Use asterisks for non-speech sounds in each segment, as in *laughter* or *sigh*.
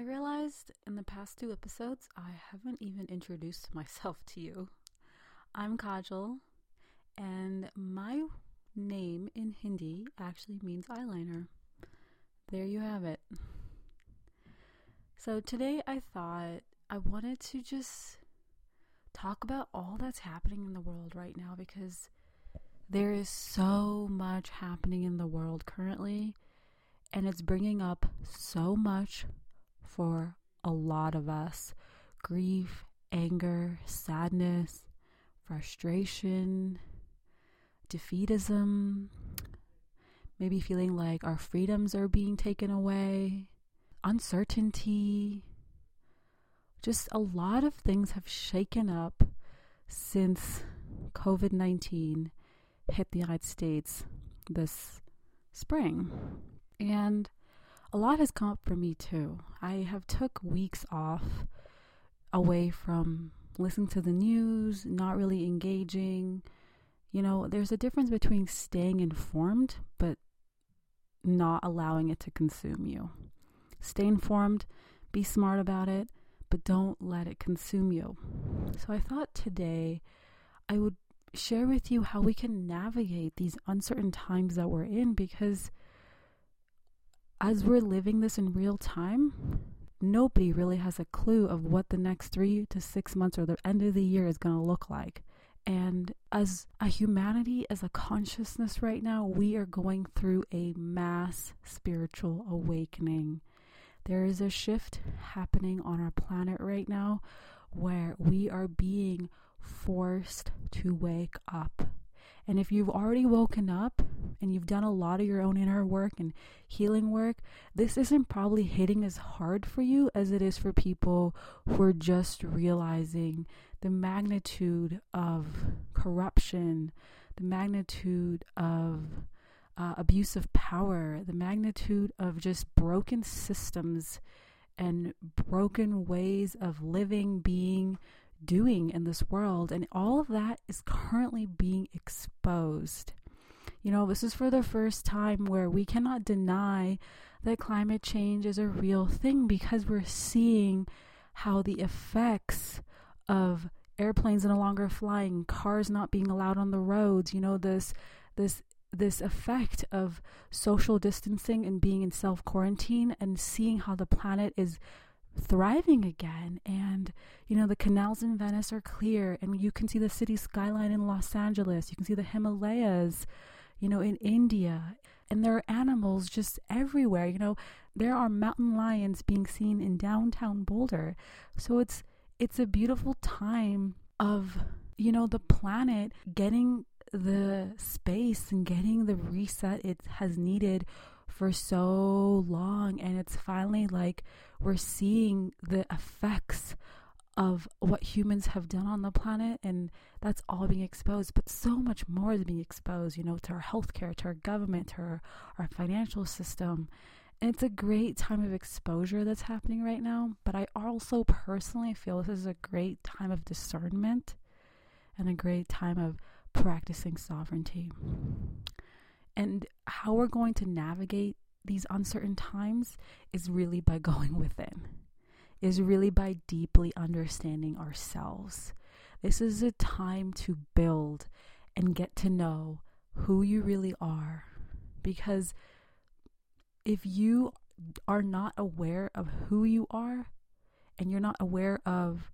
I realized in the past two episodes I haven't even introduced *laughs* myself to you. I'm Kajal, and my name in Hindi actually means eyeliner. There you have it. So today I thought I wanted to just talk about all that's happening in the world right now because there is so much happening in the world currently, and it's bringing up so much for a lot of us grief, anger, sadness, frustration, defeatism, maybe feeling like our freedoms are being taken away, uncertainty. Just a lot of things have shaken up since COVID 19 hit the United States this spring. And a lot has come up for me too. I have took weeks off away from listening to the news, not really engaging. You know, there's a difference between staying informed but not allowing it to consume you. Stay informed, be smart about it, but don't let it consume you. So I thought today I would share with you how we can navigate these uncertain times that we're in because as we're living this in real time, nobody really has a clue of what the next three to six months or the end of the year is going to look like. And as a humanity, as a consciousness right now, we are going through a mass spiritual awakening. There is a shift happening on our planet right now where we are being forced to wake up. And if you've already woken up and you've done a lot of your own inner work and healing work, this isn't probably hitting as hard for you as it is for people who are just realizing the magnitude of corruption, the magnitude of uh, abuse of power, the magnitude of just broken systems and broken ways of living, being, doing in this world. And all of that is currently being exposed. You know, this is for the first time where we cannot deny that climate change is a real thing because we're seeing how the effects of airplanes no longer flying, cars not being allowed on the roads, you know, this this this effect of social distancing and being in self quarantine and seeing how the planet is thriving again and you know the canals in Venice are clear and you can see the city skyline in Los Angeles you can see the Himalayas you know in India and there are animals just everywhere you know. There are mountain lions being seen in downtown Boulder. So it's it's a beautiful time of you know the planet getting the space and getting the reset it has needed for so long and it's finally like we're seeing the effects of what humans have done on the planet and that's all being exposed but so much more is being exposed you know to our healthcare to our government to our, our financial system. And it's a great time of exposure that's happening right now but i also personally feel this is a great time of discernment and a great time of practicing sovereignty and how we're going to navigate these uncertain times is really by *laughs* going within, is really by deeply understanding ourselves. This is a time to build and get to know who you really are. Because if you are not aware of who you are and you're not aware of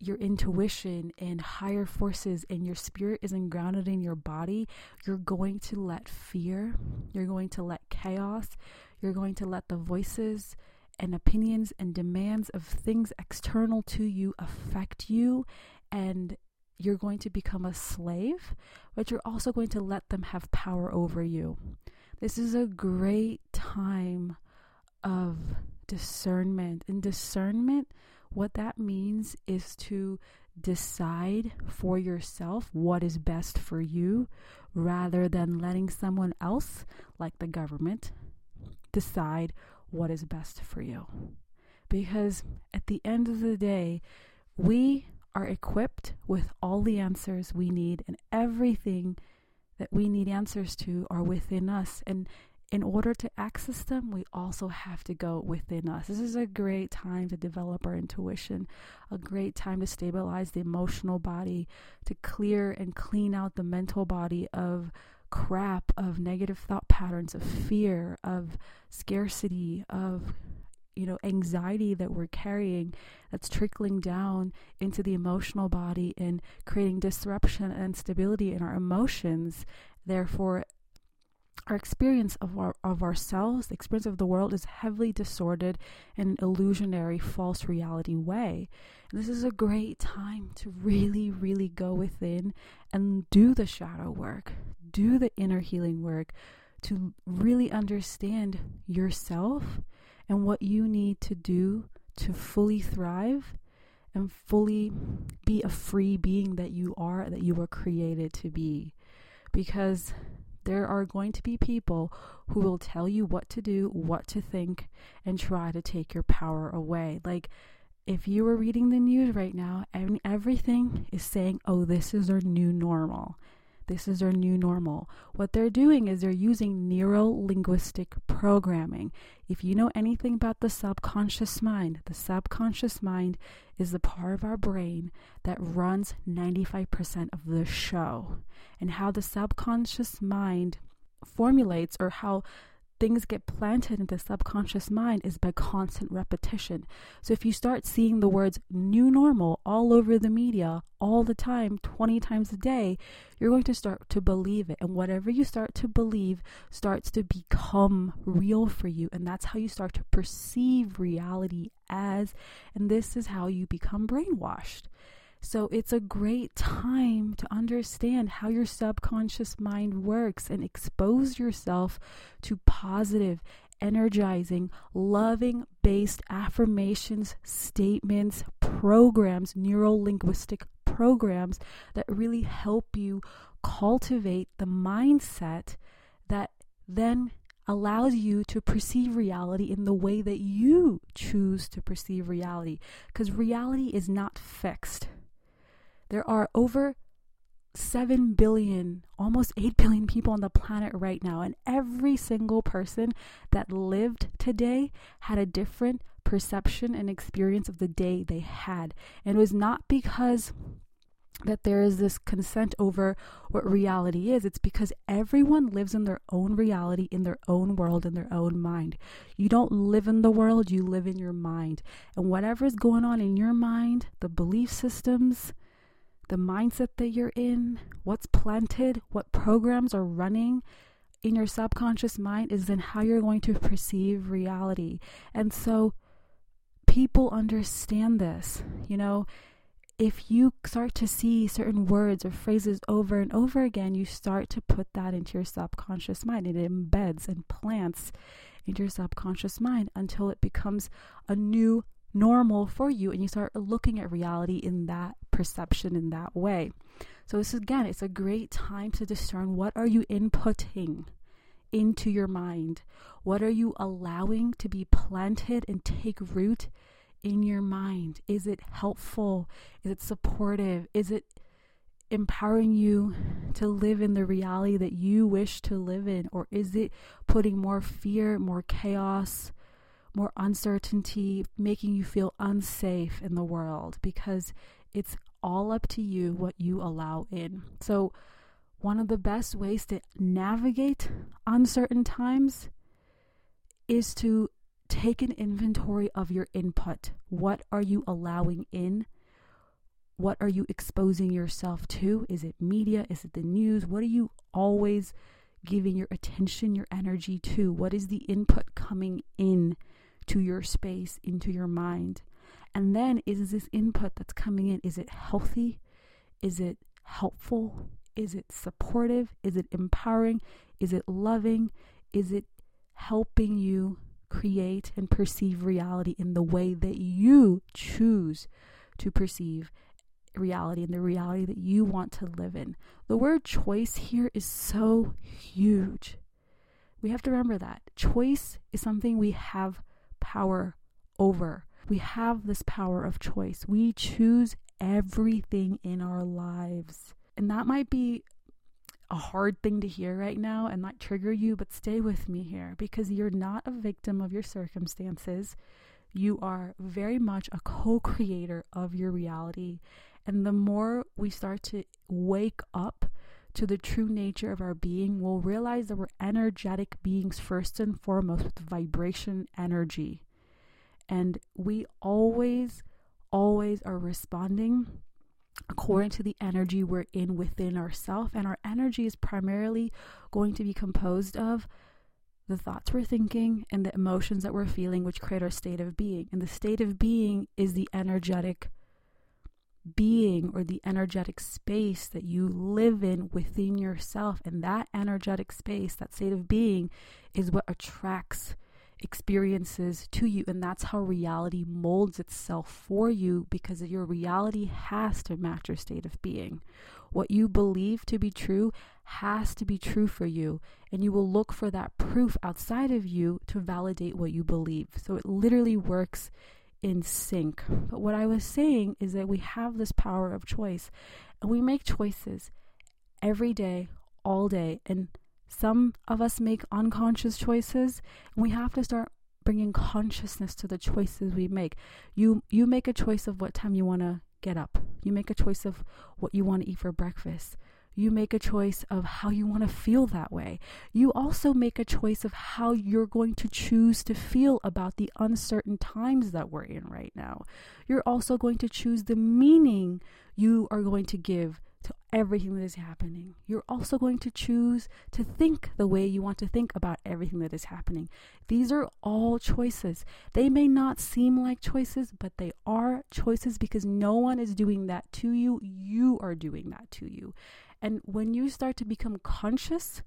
your intuition and higher forces and your spirit isn't grounded in your body, you're going to let fear, you're going to let chaos, you're going to let the voices and opinions and demands of things external to you affect you and you're going to become a slave, but you're also going to let them have power over you. This is a great time of discernment. And discernment, what that means is to decide for yourself what is best for you rather than letting someone else, like the government, decide what is best for you. Because at the end of the day, we are equipped with all the answers we need, and everything that we need answers to are within us. And in order to access them, we also have to go within us. This is a great time to develop our intuition, a great time to stabilize the emotional body, to clear and clean out the mental body of crap, of negative thought patterns, of fear, of scarcity, of you know anxiety that we're carrying that's trickling down into the emotional body and creating disruption and stability in our emotions therefore our experience of our of ourselves, the experience of the world is heavily distorted in an illusionary false reality way. And this is a great time to really, really go within and do the shadow work, do the inner healing work, to really understand yourself and what you need to do to fully thrive and fully be a free being that you are, that you were created to be. Because there are going to be people who will tell you what to do, what to think, and try to take your power away. Like, if you were reading the news right now, and everything is saying, oh, this is our new normal. This is their new normal. What they're doing is they're using neuro linguistic programming. If you know anything about the subconscious mind, the subconscious mind is the part of our brain that runs 95% of the show. And how the subconscious mind formulates or how things get planted in the subconscious mind is by constant repetition. So if you start seeing the words new normal all over the media all the time, 20 times a day, you're going to start to believe it. And whatever you start to believe starts to become real for you. And that's how you start to perceive reality as. And this is how you become brainwashed. So it's a great time to understand how your subconscious mind works and expose yourself to positive, energizing, loving based affirmations, statements, programs, neuro linguistic programs that really help you cultivate the mindset that then allows you to perceive reality in the way that you choose to perceive reality. Because reality is not fixed. There are over 7 billion, almost 8 billion people on the planet right now, and every single person that lived today had a different perception and experience of the day they had. And it was not because that there is this consent over what reality is. It's because everyone lives in their own reality, in their own world, in their own mind. You don't live in the world, you live in your mind. And whatever is going on in your mind, the belief systems, the mindset that you're in, what's planted, what programs are running in your subconscious mind is then how you're going to perceive reality. And so people understand this. You know, if you start to see certain words or phrases over and over again, you start to put that into your subconscious mind. It embeds and plants into your subconscious mind until it becomes a new normal for you and you start looking at reality in that perception in that way. So this is, again, it's a great time to discern what are you inputting into your mind? What are you allowing to be planted and take root in your mind? Is it helpful? Is it supportive? Is it empowering you to live in the reality that you wish to live in? Or is it putting more fear, more chaos, more uncertainty, making you feel unsafe in the world? Because it's all up to you what you allow in. So, one of the best ways to navigate uncertain times is to take an inventory of your input. What are you allowing in? What are you exposing yourself to? Is it media? Is it the news? What are you always giving your attention, your energy to? What is the input coming in to your space, into your mind. And then is this input that's coming in, is it healthy? Is it helpful? Is it supportive? Is it empowering? Is it loving? Is it helping you create and perceive reality in the way that you choose to perceive reality and the reality that you want to live in? The word choice here is so huge. We have to remember that. Choice is something we have power over. We have this power of choice. We choose everything in our lives. And that might be a hard thing to hear right now and might trigger you, but stay with me here because you're not a victim of your circumstances. You are very much a co creator of your reality. And the more we start to wake up to the true nature of our being, we'll realize that we're energetic beings first and foremost with vibration energy. And we always, always are responding according to the energy we're in within ourselves. And our energy is primarily going to be composed of the thoughts we're thinking and the emotions that we're feeling, which create our state of being. And the state of being is the energetic being or the energetic space that you live in within yourself. And that energetic space, that state of being, is what attracts experiences to you. And that's how reality molds itself for you because your reality has to match your state of being. What you believe to be true has to be true for you. And you will look for that proof outside of you to validate what you believe. So it literally works in sync. But what I was saying is that we have this power of choice and we make choices every day, all day. And some of us make unconscious choices, and we have to start bringing consciousness to the choices we make. You you make a choice of what time you want to get up. You make a choice of what you want to eat for breakfast. You make a choice of how you want to feel that way. You also make a choice of how you're going to choose to feel about the uncertain times that we're in right now. You're also going to choose the meaning you are going to give to everything that is happening. You're also going to choose to think the way you want to think about everything that is happening. These are all choices. They may not seem like choices, but they are choices because no one is doing that to you. You are doing that to you. And when you start to become conscious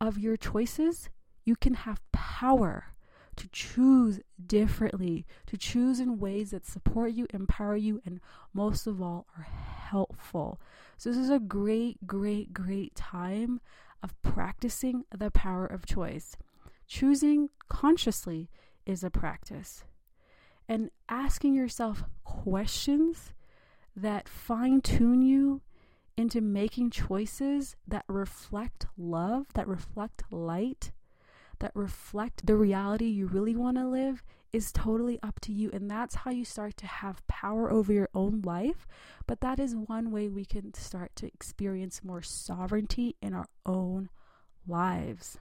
of your choices, you can have power to choose differently, to choose in ways that support you, empower you, and most of all, are helpful. So, this is a great, great, great time of practicing the power of choice. Choosing consciously is a practice. And asking yourself questions that fine tune you into making choices that reflect love, that reflect light, that reflect the reality you really want to live is totally up to you. And that's how you start to have power over your own life. But that is one way we can start to experience more sovereignty in our own lives.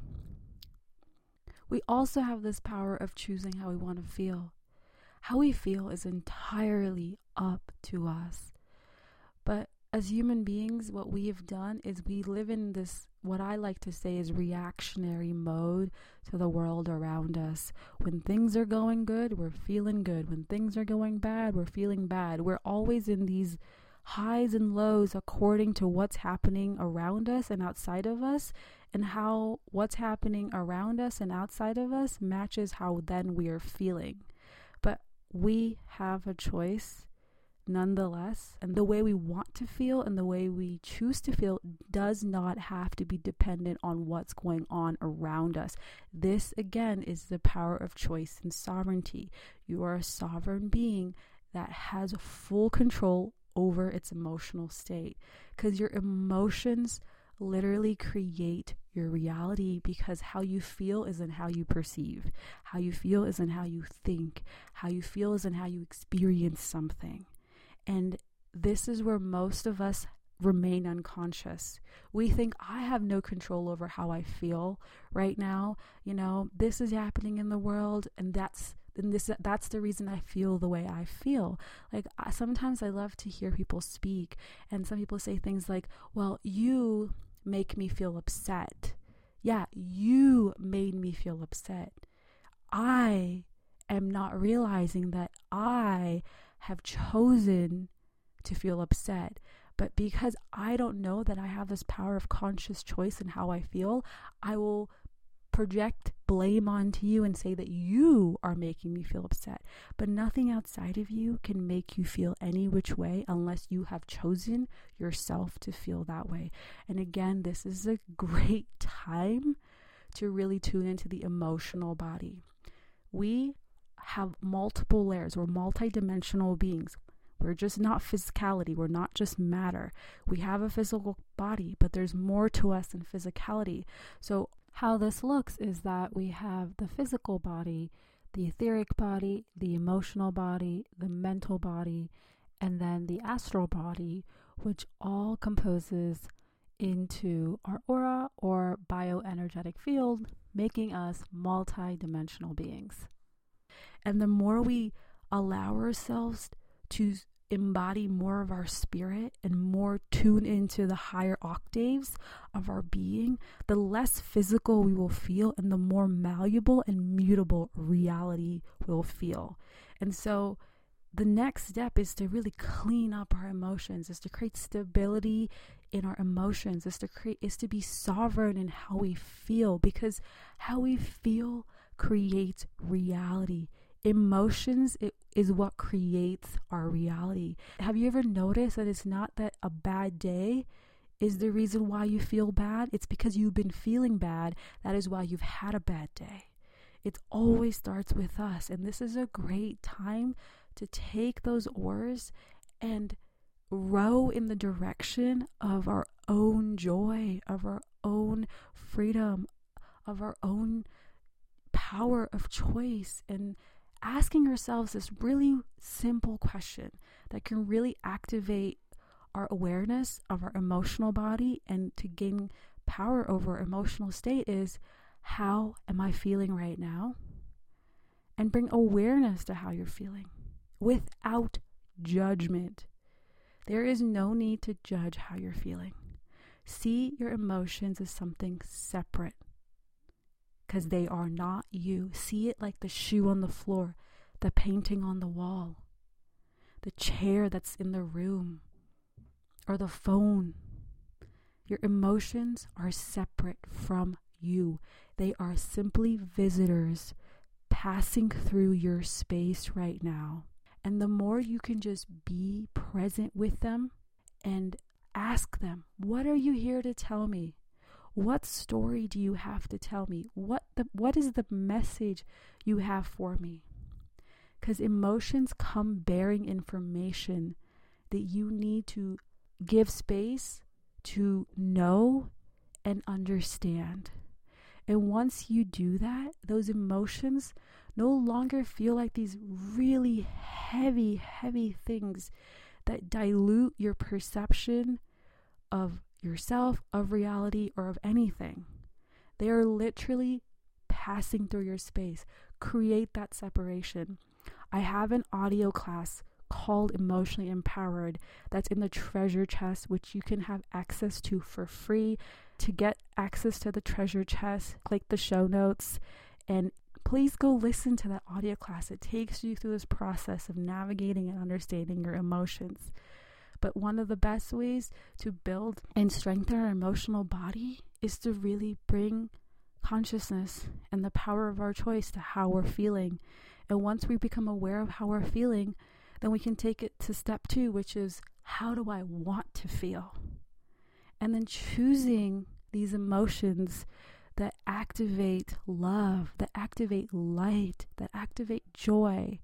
We also have this power of choosing how we want to feel. How we feel is entirely up to us. But as human beings, what we have done is we live in this, what I like to say is reactionary mode to the world around us. When things are going good, we're feeling good. When things are going bad, we're feeling bad. We're always in these highs and lows according to what's happening around us and outside of us, and how what's happening around us and outside of us matches how then we are feeling. But we have a choice nonetheless. And the way we want to feel and the way we choose to feel does not have to be dependent on what's going on around us. This, again, is the power of choice and sovereignty. You are a sovereign being that has full control over its emotional state because your emotions literally create your reality because how you feel isn't how you perceive. How you feel isn't how you think. How you feel isn't how you experience something. And this is where most of us remain unconscious. We think I have no control over how I feel right now. You know, this is happening in the world and that's and this that's the reason I feel the way I feel. Like sometimes I love to hear people speak and some people say things like, "Well, you make me feel upset." Yeah, you made me feel upset. I am not realizing that I have chosen to feel upset. But because I don't know that I have this power of conscious choice in how I feel, I will project blame onto you and say that you are making me feel upset. But nothing outside of you can make you feel any which way unless you have chosen yourself to feel that way. And again, this is a great time to really tune into the emotional body. We have multiple layers, we're multidimensional beings. We're just not physicality. We're not just matter. We have a physical body, but there's more to us than physicality. So, how this looks is that we have the physical body, the etheric body, the emotional body, the mental body, and then the astral body, which all composes into our aura or bioenergetic field, making us multi-dimensional beings. And the more we allow ourselves to embody more of our spirit and more tune into the higher octaves of our being, the less physical we will feel and the more malleable and mutable reality will feel. And so the next step is to really clean up our emotions, is to create stability in our emotions, is to create is to be sovereign in how we feel because how we feel creates reality emotions it is what creates our reality. Have you ever noticed that it's not that a bad day is the reason why you feel bad? It's because you've been feeling bad. That is why you've had a bad day. It always starts with us. And this is a great time to take those oars and row in the direction of our own joy, of our own freedom, of our own power of choice and asking ourselves this really simple question that can really activate our awareness of our emotional body and to gain power over our emotional state is how am I feeling right now? And bring awareness to how you're feeling without judgment. There is no need to judge how you're feeling. See your emotions as something separate because they are not you. See it like the shoe on the floor, the painting on the wall, the chair that's in the room, or the phone. Your emotions are separate from you, they are simply visitors passing through your space right now. And the more you can just be present with them and ask them, What are you here to tell me? What story do you have to tell me? What the what is the message you have for me? Cuz emotions come bearing information that you need to give space to know and understand. And once you do that, those emotions no longer feel like these really heavy, heavy things that dilute your perception of yourself, of reality, or of anything. They are literally passing through your space. Create that separation. I have an audio class called Emotionally Empowered that's in the treasure chest, which you can have access to for free. To get access to the treasure chest, click the show notes and please go listen to that audio class. It takes you through this process of navigating and understanding your emotions. But one of the best ways to build and strengthen our emotional body is to really bring consciousness and the power of our choice to how we're feeling. And once we become aware of how we're feeling, then we can take it to step two, which is how do I want to feel? And then choosing these emotions that activate love, that activate light, that activate joy,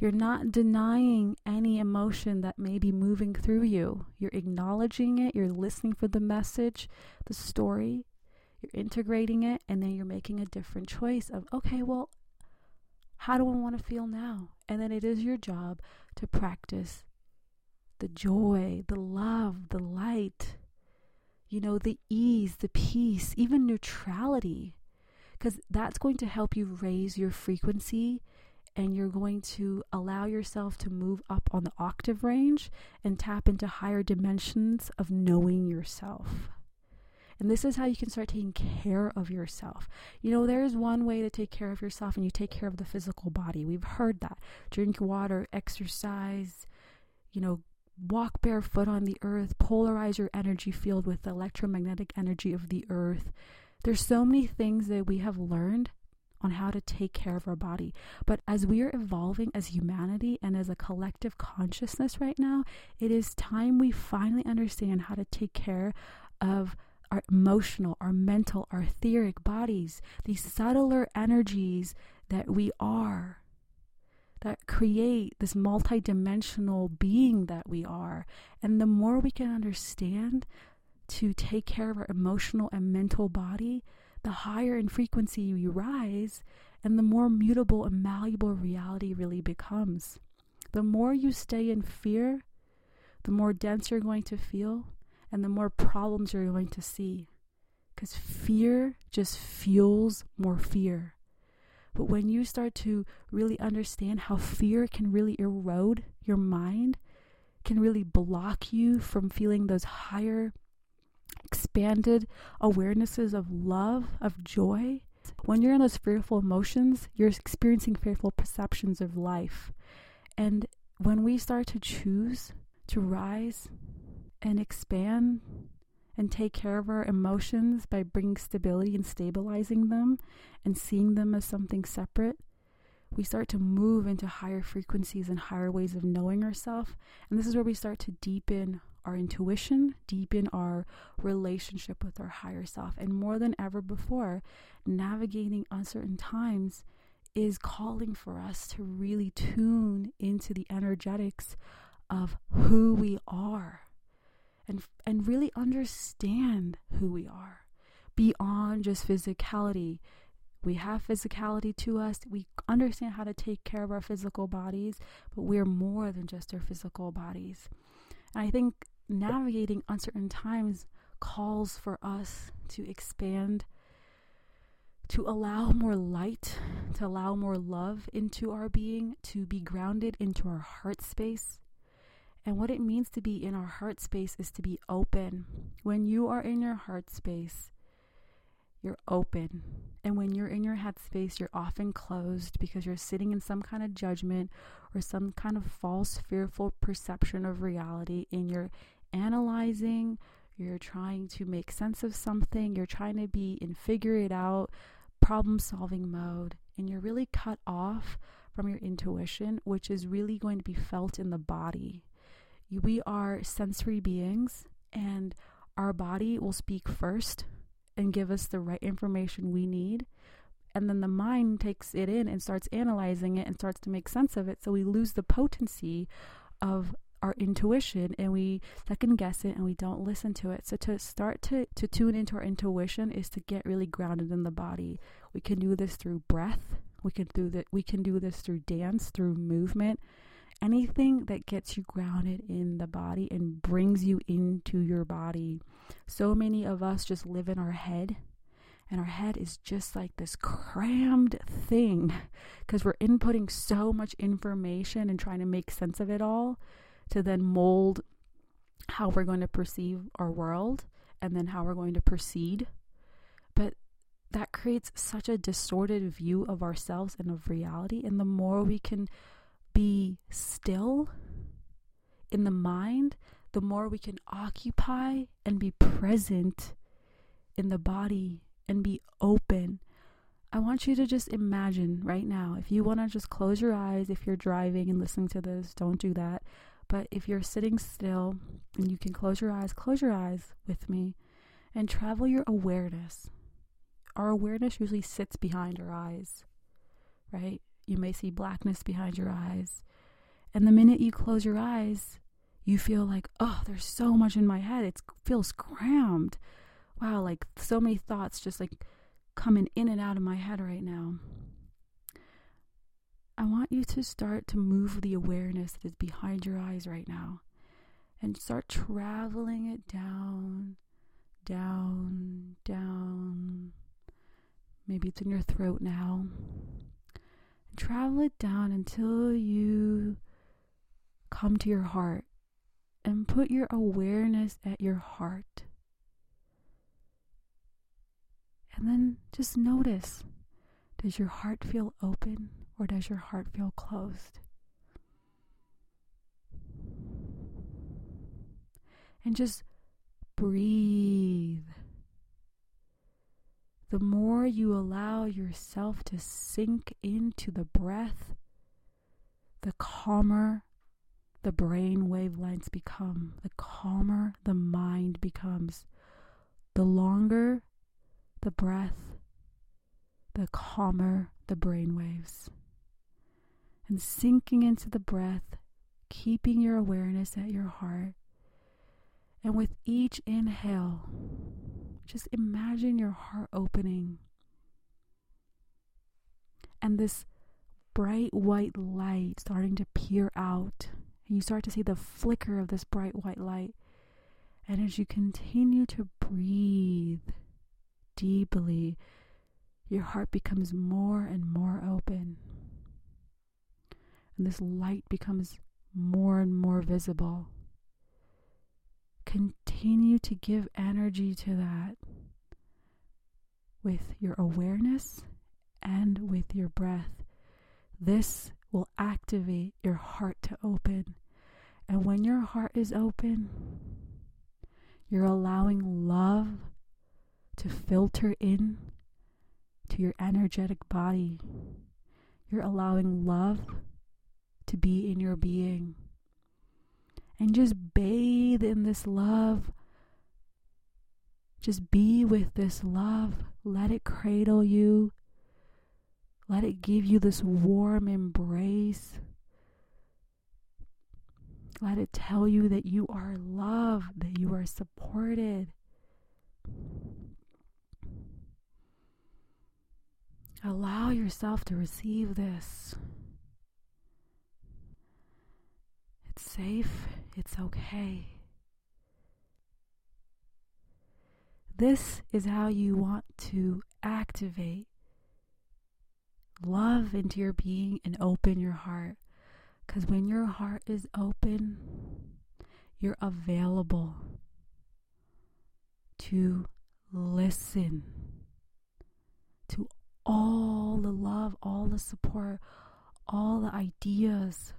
you're not denying any emotion that may be moving through you. You're acknowledging it, you're listening for the message, the story, you're integrating it, and then you're making a different choice of, okay, well, how do I want to feel now? And then it is your job to practice the joy, the love, the light, you know, the ease, the peace, even neutrality, because that's going to help you raise your frequency and you're going to allow yourself to move up on the octave range and tap into higher dimensions of knowing yourself. And this is how you can start taking care of yourself. You know, there is one way to take care of yourself, and you take care of the physical body. We've heard that. Drink water, exercise, you know, walk barefoot on the earth, polarize your energy field with the electromagnetic energy of the earth. There's so many things that we have learned on how to take care of our body. But as we are evolving as humanity and as a collective consciousness right now, it is time we finally understand how to take care of our emotional, our mental, our etheric bodies, these subtler energies that we are that create this multidimensional being that we are. And the more we can understand to take care of our emotional and mental body, the higher in frequency we rise, and the more mutable and malleable reality really becomes. The more you stay in fear, the more dense you're going to feel, and the more problems you're going to see. Because fear just fuels more fear. But when you start to really understand how fear can really erode your mind, can really block you from feeling those higher, expanded awarenesses of love, of joy. When you're in those fearful emotions, you're experiencing fearful perceptions of life. And when we start to choose to rise and expand and take care of our emotions by bringing stability and stabilizing them and seeing them as something separate, we start to move into higher frequencies and higher ways of knowing ourselves. And this is where we start to deepen our intuition, deepen our relationship with our higher self. And more than ever before, navigating uncertain times is calling for us to really tune into the energetics of who we are and and really understand who we are beyond just physicality. We have physicality to us. We understand how to take care of our physical bodies but we're more than just our physical bodies. And i think navigating uncertain times calls for us to expand to allow more light, to allow more love into our being, to be grounded into our heart space, and what it means to be in our heart space is to be open. When you are in your heart space, you're open. And when you're in your head space, you're often closed because you're sitting in some kind of judgment or some kind of false, fearful perception of reality. And you're analyzing, you're trying to make sense of something, you're trying to be in figure it out, problem solving mode. And you're really cut off from your intuition, which is really going to be felt in the body we are sensory beings and our body will speak first and give us the right information we need and then the mind takes it in and starts analyzing it and starts to make sense of it so we lose the potency of our intuition and we second guess it and we don't listen to it. So to start to, to tune into our intuition is to get really grounded in the body. We can do this through breath. We can do that we can do this through dance through movement. Anything that gets you grounded in the body and brings you into your body. So many of us just live in our head, and our head is just like this crammed thing. Because we're inputting so much information and trying to make sense of it all to then mold how we're going to perceive our world and then how we're going to proceed. But that creates such a distorted view of ourselves and of reality. And the more we can be still in the mind, the more we can occupy and be present in the body and be open. I want you to just imagine right now. If you want to just close your eyes, if you're driving and listening to this, don't do that. But if you're sitting still and you can close your eyes, close your eyes with me and travel your awareness. Our awareness usually sits behind our eyes, right? You may see blackness behind your eyes. And the minute you close your eyes, you feel like, oh, there's so much in my head. It feels crammed. Wow, like so many thoughts just like coming in and out of my head right now. I want you to start to move the awareness that is behind your eyes right now and start traveling it down, down, down. Maybe it's in your throat now travel it down until you come to your heart and put your awareness at your heart. And then just notice does your heart feel open or does your heart feel closed? And just breathe. The more you allow yourself to sink into the breath, the calmer the brain wavelengths become, the calmer the mind becomes. The longer the breath, the calmer the brain waves. And sinking into the breath, keeping your awareness at your heart. And with each inhale, just imagine your heart opening. And this bright white light starting to peer out. And you start to see the flicker of this bright white light. And as you continue to breathe deeply, your heart becomes more and more open. And this light becomes more and more visible. Continue to give energy to that with your awareness and with your breath. This will activate your heart to open. And when your heart is open, you're allowing love to filter in to your energetic body. You're allowing love to be in your being. And just bathe in this love. Just be with this love. Let it cradle you. Let it give you this warm embrace. Let it tell you that you are loved, that you are supported. Allow yourself to receive this. It's safe, it's okay. This is how you want to activate love into your being and open your heart. Because when your heart is open, you're available to listen to all the love, all the support, all the ideas,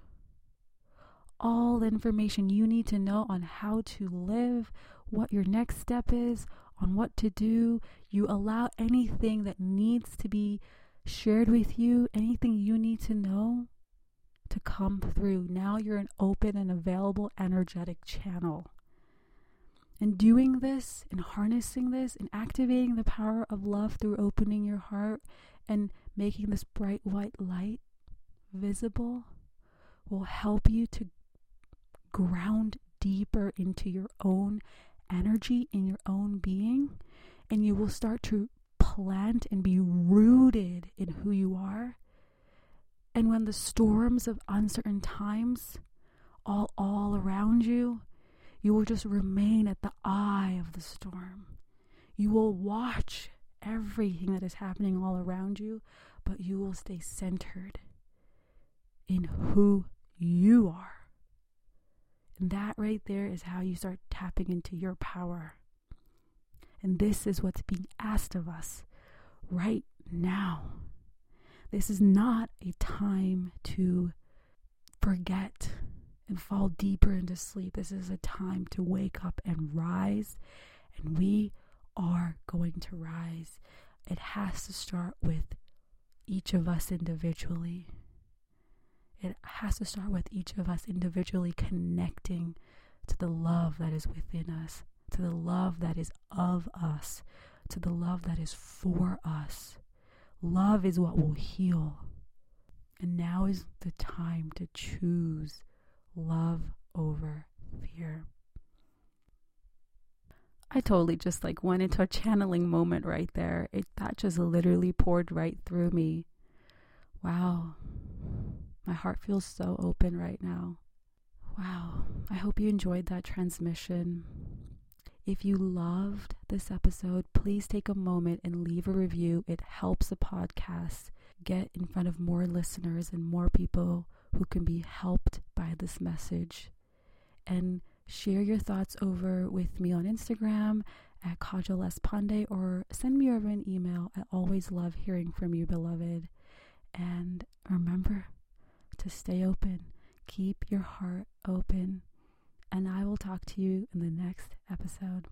all information you need to know on how to live, what your next step is, on what to do. You allow anything that needs to be shared with you, anything you need to know to come through. Now you're an open and available energetic channel. And doing this and harnessing this and activating the power of love through opening your heart and making this bright white light visible will help you to ground deeper into your own energy in your own being and you will start to plant and be rooted in who you are. And when the storms of uncertain times all all around you, you will just remain at the eye of the storm. You will watch everything that is happening all around you, but you will stay centered in who you are. That right there is how you start tapping into your power. And this is what's being asked of us right now. This is not a time to forget and fall deeper into sleep. This is a time to wake up and rise. And we are going to rise. It has to start with each of us individually. It has to start with each of us individually connecting to the love that is within us to the love that is of us, to the love that is for us. Love is what will heal. And now is the time to choose love over fear. I totally just like went into a channeling moment right there. It that just literally poured right through me. Wow. My heart feels so open right now. Wow. I hope you enjoyed that transmission. If you loved this episode, please take a moment and leave a review. It helps the podcast get in front of more listeners and more people who can be helped by this message. And share your thoughts over with me on Instagram at Kajal S. Pandey or send me over an email. I always love hearing from you, beloved. And remember to stay open, keep your heart open, and I will talk to you in the next episode.